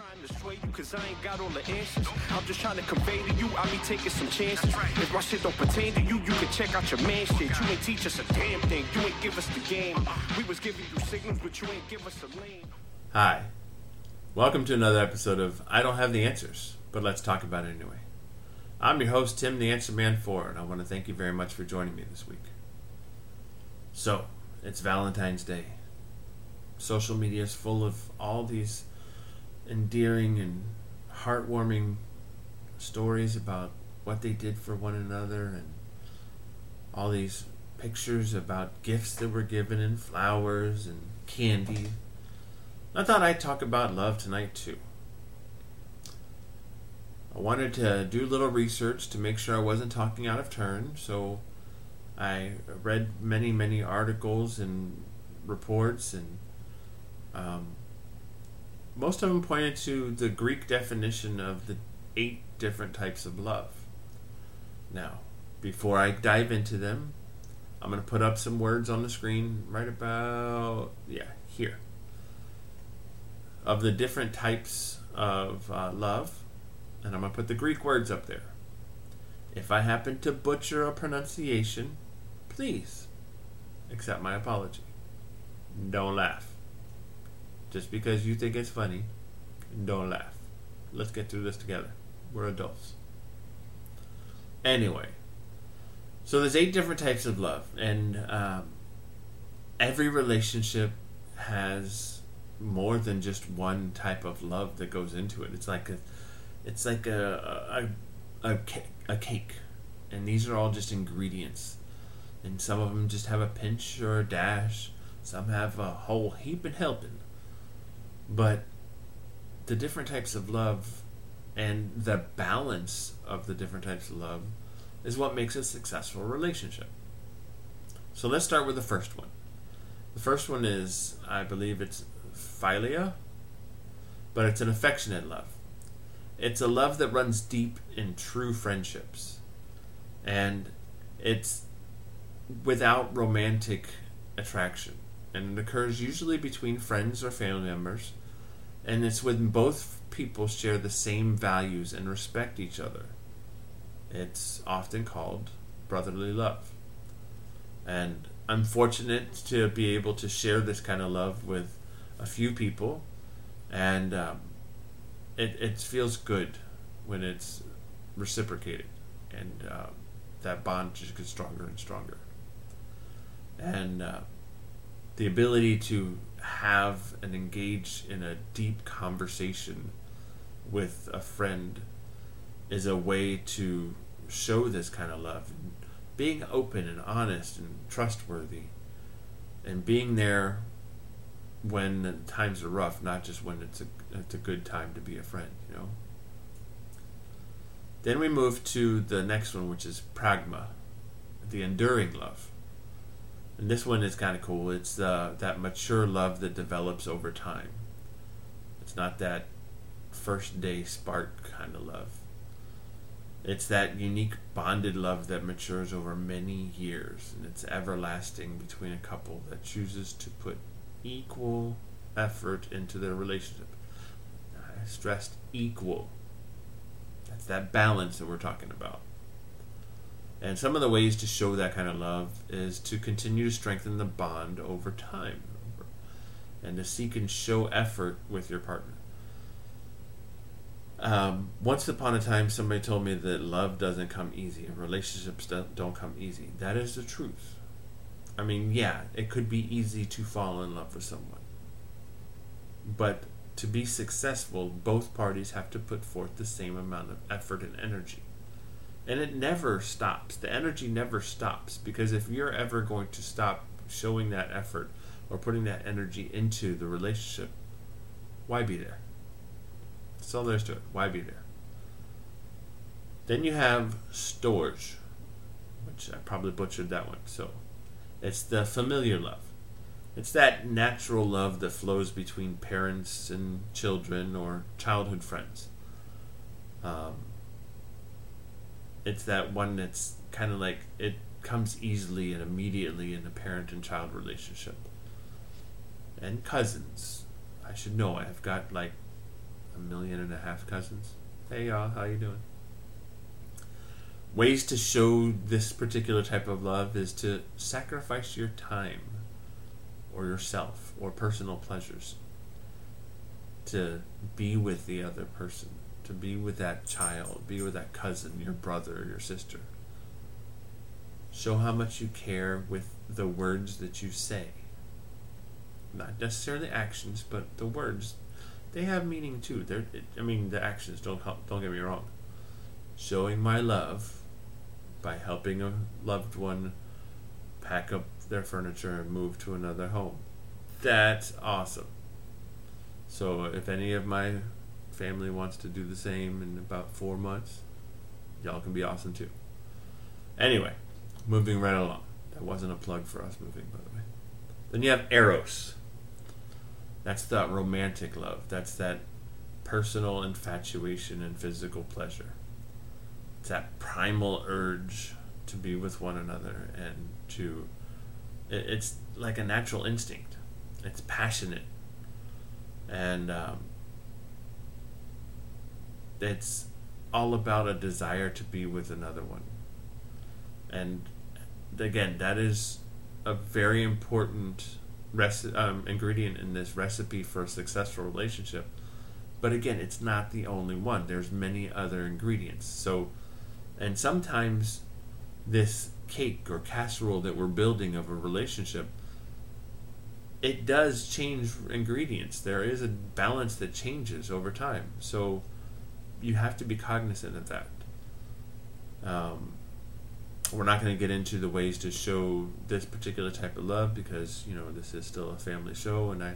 trying to sway you cause I ain't got all the answers. I'm just trying to convey to you, I be taking some chances. If my shit don't pertain to you, you can check out your man shit. You ain't teach us a damn thing, you ain't give us the game. Uh-uh. We was giving you signals, but you ain't give us a lane. Hi. Welcome to another episode of I Don't Have the Answers, but let's talk about it anyway. I'm your host, Tim the Answer Man 4, and I want to thank you very much for joining me this week. So, it's Valentine's Day. Social media is full of all these endearing and heartwarming stories about what they did for one another and all these pictures about gifts that were given and flowers and candy. I thought I'd talk about love tonight too. I wanted to do a little research to make sure I wasn't talking out of turn, so I read many, many articles and reports, and um, most of them pointed to the Greek definition of the eight different types of love. Now, before I dive into them, I'm going to put up some words on the screen right about, yeah, here. Of the different types of uh, love, and I'm going to put the Greek words up there. If I happen to butcher a pronunciation, please accept my apology. Don't laugh. Just because you think it's funny, don't laugh. Let's get through this together. We're adults. Anyway, so there's eight different types of love, and um, every relationship has more than just one type of love that goes into it. It's like a, it's like a a, a, a cake, and these are all just ingredients, and some of them just have a pinch or a dash. Some have a whole heap and helping. But the different types of love and the balance of the different types of love is what makes a successful relationship. So let's start with the first one. The first one is, I believe it's philia, but it's an affectionate love. It's a love that runs deep in true friendships. And it's without romantic attraction. And it occurs usually between friends or family members and it's when both people share the same values and respect each other. It's often called brotherly love. And I'm fortunate to be able to share this kind of love with a few people, and um, it, it feels good when it's reciprocated, and uh, that bond just gets stronger and stronger. And uh, the ability to have and engage in a deep conversation with a friend is a way to show this kind of love. Being open and honest and trustworthy and being there when times are rough not just when it's a it's a good time to be a friend you know? Then we move to the next one which is pragma the enduring love and this one is kind of cool. It's uh, that mature love that develops over time. It's not that first day spark kind of love. It's that unique bonded love that matures over many years, and it's everlasting between a couple that chooses to put equal effort into their relationship. I stressed equal. That's that balance that we're talking about. And some of the ways to show that kind of love is to continue to strengthen the bond over time and to seek and show effort with your partner. Um, once upon a time, somebody told me that love doesn't come easy and relationships don't come easy. That is the truth. I mean, yeah, it could be easy to fall in love with someone. But to be successful, both parties have to put forth the same amount of effort and energy and it never stops. The energy never stops because if you're ever going to stop showing that effort or putting that energy into the relationship, why be there? That's all there is to it. Why be there? Then you have storage, which I probably butchered that one. So it's the familiar love. It's that natural love that flows between parents and children or childhood friends. Um, it's that one that's kind of like it comes easily and immediately in a parent and child relationship. And cousins. I should know I've got like a million and a half cousins. Hey y'all, how you doing? Ways to show this particular type of love is to sacrifice your time or yourself or personal pleasures to be with the other person, to be with that child, be with that cousin, your brother, your sister. Show how much you care with the words that you say. Not necessarily actions, but the words. They have meaning too. They're, I mean, the actions don't help, don't get me wrong. Showing my love by helping a loved one pack up their furniture and move to another home. That's awesome. So if any of my family wants to do the same in about four months, y'all can be awesome too. Anyway, moving right along. That wasn't a plug for us moving, by the way. Then you have Eros. That's the romantic love. That's that personal infatuation and physical pleasure. It's that primal urge to be with one another and to. It's like a natural instinct. It's passionate. And um, it's all about a desire to be with another one. And again, that is a very important reci- um, ingredient in this recipe for a successful relationship. But again, it's not the only one. There's many other ingredients. So, and sometimes this cake or casserole that we're building of a relationship, it does change ingredients. There is a balance that changes over time. So, you have to be cognizant of that. Um, we're not going to get into the ways to show this particular type of love because you know this is still a family show and i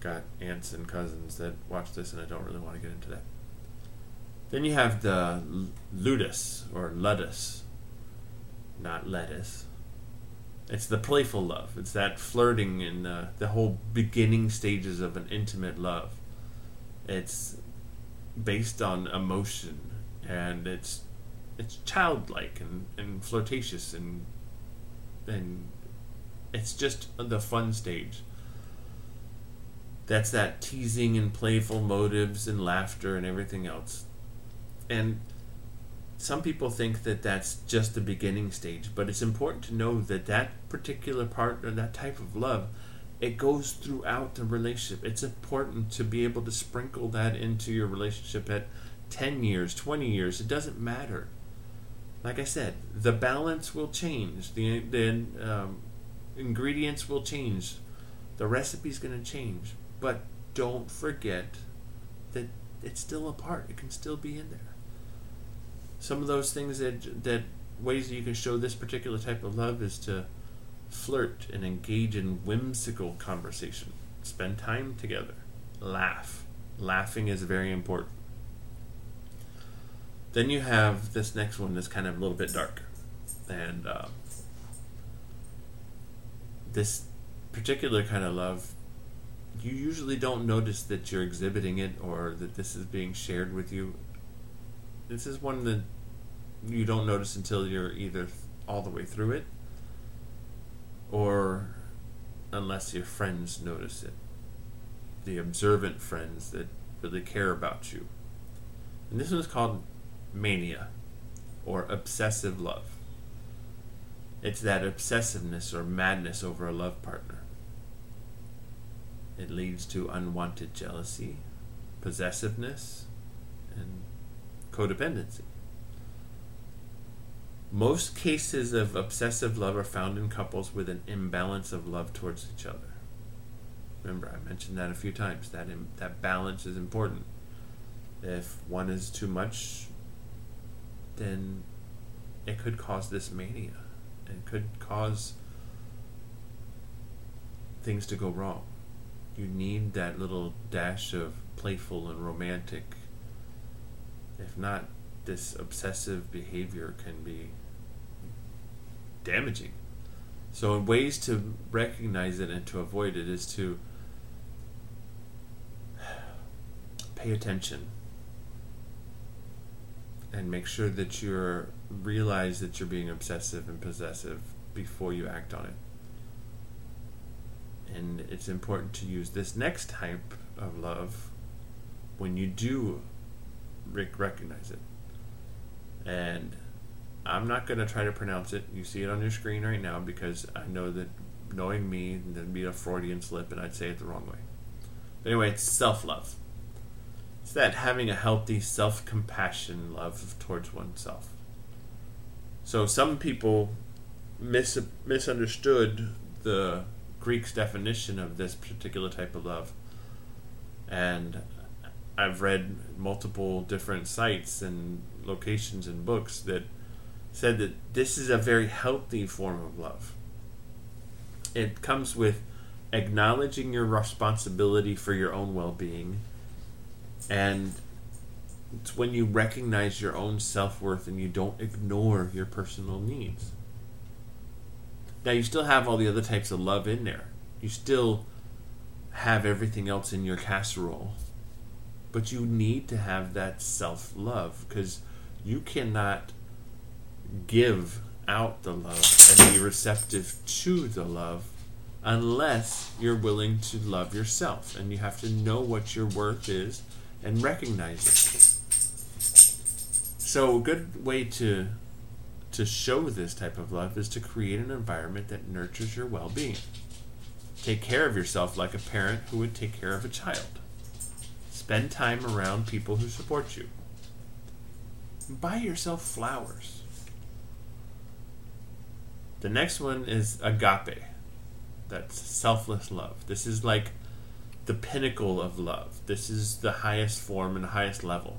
got aunts and cousins that watch this and i don't really want to get into that. Then you have the ludus or ludus not lettuce. It's the playful love. It's that flirting and uh, the whole beginning stages of an intimate love. It's based on emotion and it's it's childlike and, and flirtatious and and it's just the fun stage. That's that teasing and playful motives and laughter and everything else. And some people think that that's just the beginning stage, but it's important to know that that particular part or that type of love it goes throughout the relationship. It's important to be able to sprinkle that into your relationship at 10 years, 20 years, it doesn't matter like I said, the balance will change. The the um, ingredients will change. The recipe's going to change. But don't forget that it's still a part. It can still be in there. Some of those things that that ways that you can show this particular type of love is to flirt and engage in whimsical conversation. Spend time together. Laugh. Laughing is very important. Then you have this next one that's kind of a little bit darker. And uh, this particular kind of love, you usually don't notice that you're exhibiting it or that this is being shared with you. This is one that you don't notice until you're either all the way through it or unless your friends notice it. The observant friends that really care about you. And this one's called mania or obsessive love. It's that obsessiveness or madness over a love partner. It leads to unwanted jealousy, possessiveness, and codependency. Most cases of obsessive love are found in couples with an imbalance of love towards each other. Remember, I mentioned that a few times. That Im- that balance is important. If one is too much, then it could cause this mania. It could cause things to go wrong. You need that little dash of playful and romantic. If not, this obsessive behavior can be damaging. So, in ways to recognize it and to avoid it is to pay attention and make sure that you're realize that you're being obsessive and possessive before you act on it. And it's important to use this next type of love when you do rec- recognize it. And I'm not going to try to pronounce it. You see it on your screen right now because I know that knowing me, there'd be a Freudian slip and I'd say it the wrong way. But anyway, it's self love. It's that having a healthy self compassion love towards oneself. So some people mis- misunderstood the Greek's definition of this particular type of love. And I've read multiple different sites and locations and books that said that this is a very healthy form of love. It comes with acknowledging your responsibility for your own well being, and it's when you recognize your own self worth and you don't ignore your personal needs. Now, you still have all the other types of love in there. You still have everything else in your casserole. But you need to have that self love because you cannot give out the love and be receptive to the love unless you're willing to love yourself. And you have to know what your worth is and recognize it. So, a good way to to show this type of love is to create an environment that nurtures your well being. Take care of yourself like a parent who would take care of a child. Spend time around people who support you. Buy yourself flowers. The next one is agape. That's selfless love. This is like the pinnacle of love. This is the highest form and highest level.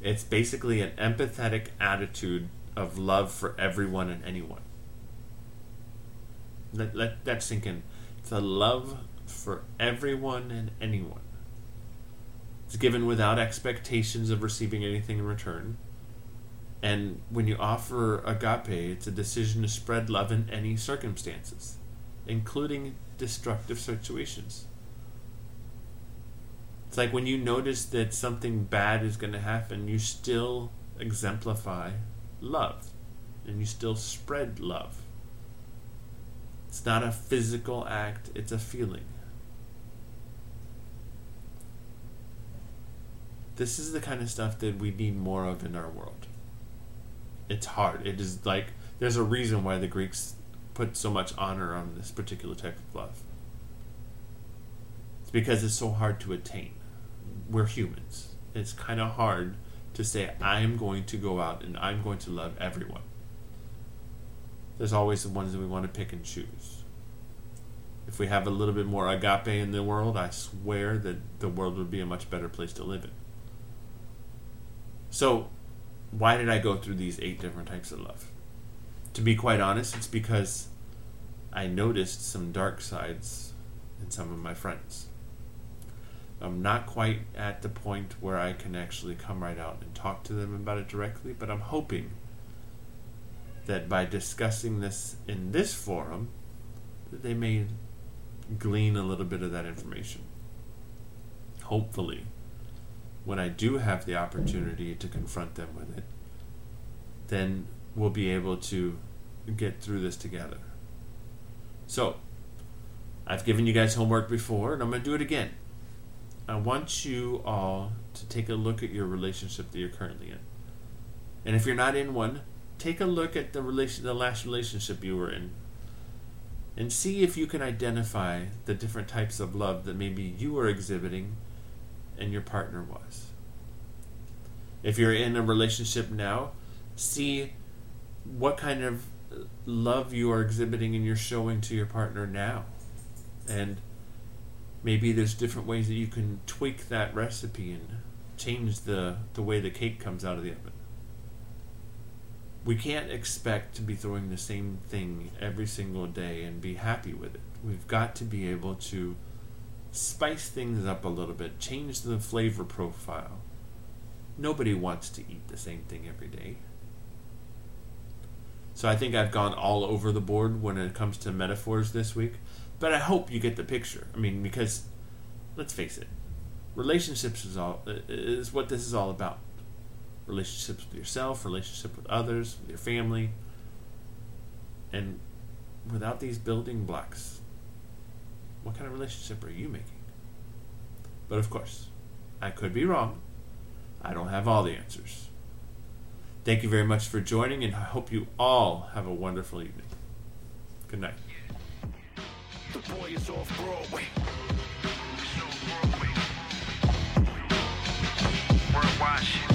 It's basically an empathetic attitude of love for everyone and anyone. Let, let that sink in. It's a love for everyone and anyone. It's given without expectations of receiving anything in return. And when you offer agape, it's a decision to spread love in any circumstances, including destructive situations. It's like when you notice that something bad is going to happen, you still exemplify love and you still spread love. It's not a physical act, it's a feeling. This is the kind of stuff that we need more of in our world. It's hard. It is like there's a reason why the Greeks put so much honor on this particular type of love. It's because it's so hard to attain. We're humans. It's kind of hard to say, I'm going to go out and I'm going to love everyone. There's always the ones that we want to pick and choose. If we have a little bit more agape in the world, I swear that the world would be a much better place to live in. So, why did I go through these eight different types of love? To be quite honest, it's because I noticed some dark sides in some of my friends. I'm not quite at the point where I can actually come right out and talk to them about it directly, but I'm hoping that by discussing this in this forum, that they may glean a little bit of that information. Hopefully, when I do have the opportunity to confront them with it, then we'll be able to get through this together. So, I've given you guys homework before, and I'm going to do it again. I want you all to take a look at your relationship that you're currently in. And if you're not in one, take a look at the relation the last relationship you were in. And see if you can identify the different types of love that maybe you are exhibiting and your partner was. If you're in a relationship now, see what kind of love you are exhibiting and you're showing to your partner now. And maybe there's different ways that you can tweak that recipe and change the, the way the cake comes out of the oven. We can't expect to be throwing the same thing every single day and be happy with it. We've got to be able to spice things up a little bit, change the flavor profile. Nobody wants to eat the same thing every day. So I think I've gone all over the board when it comes to metaphors this week, but I hope you get the picture. I mean, because let's face it, relationships is all is what this is all about. Relationships with yourself, relationship with others, with your family, and without these building blocks, what kind of relationship are you making? But of course, I could be wrong. I don't have all the answers. Thank you very much for joining, and I hope you all have a wonderful evening. Good night. The boy is off Broadway. Worldwide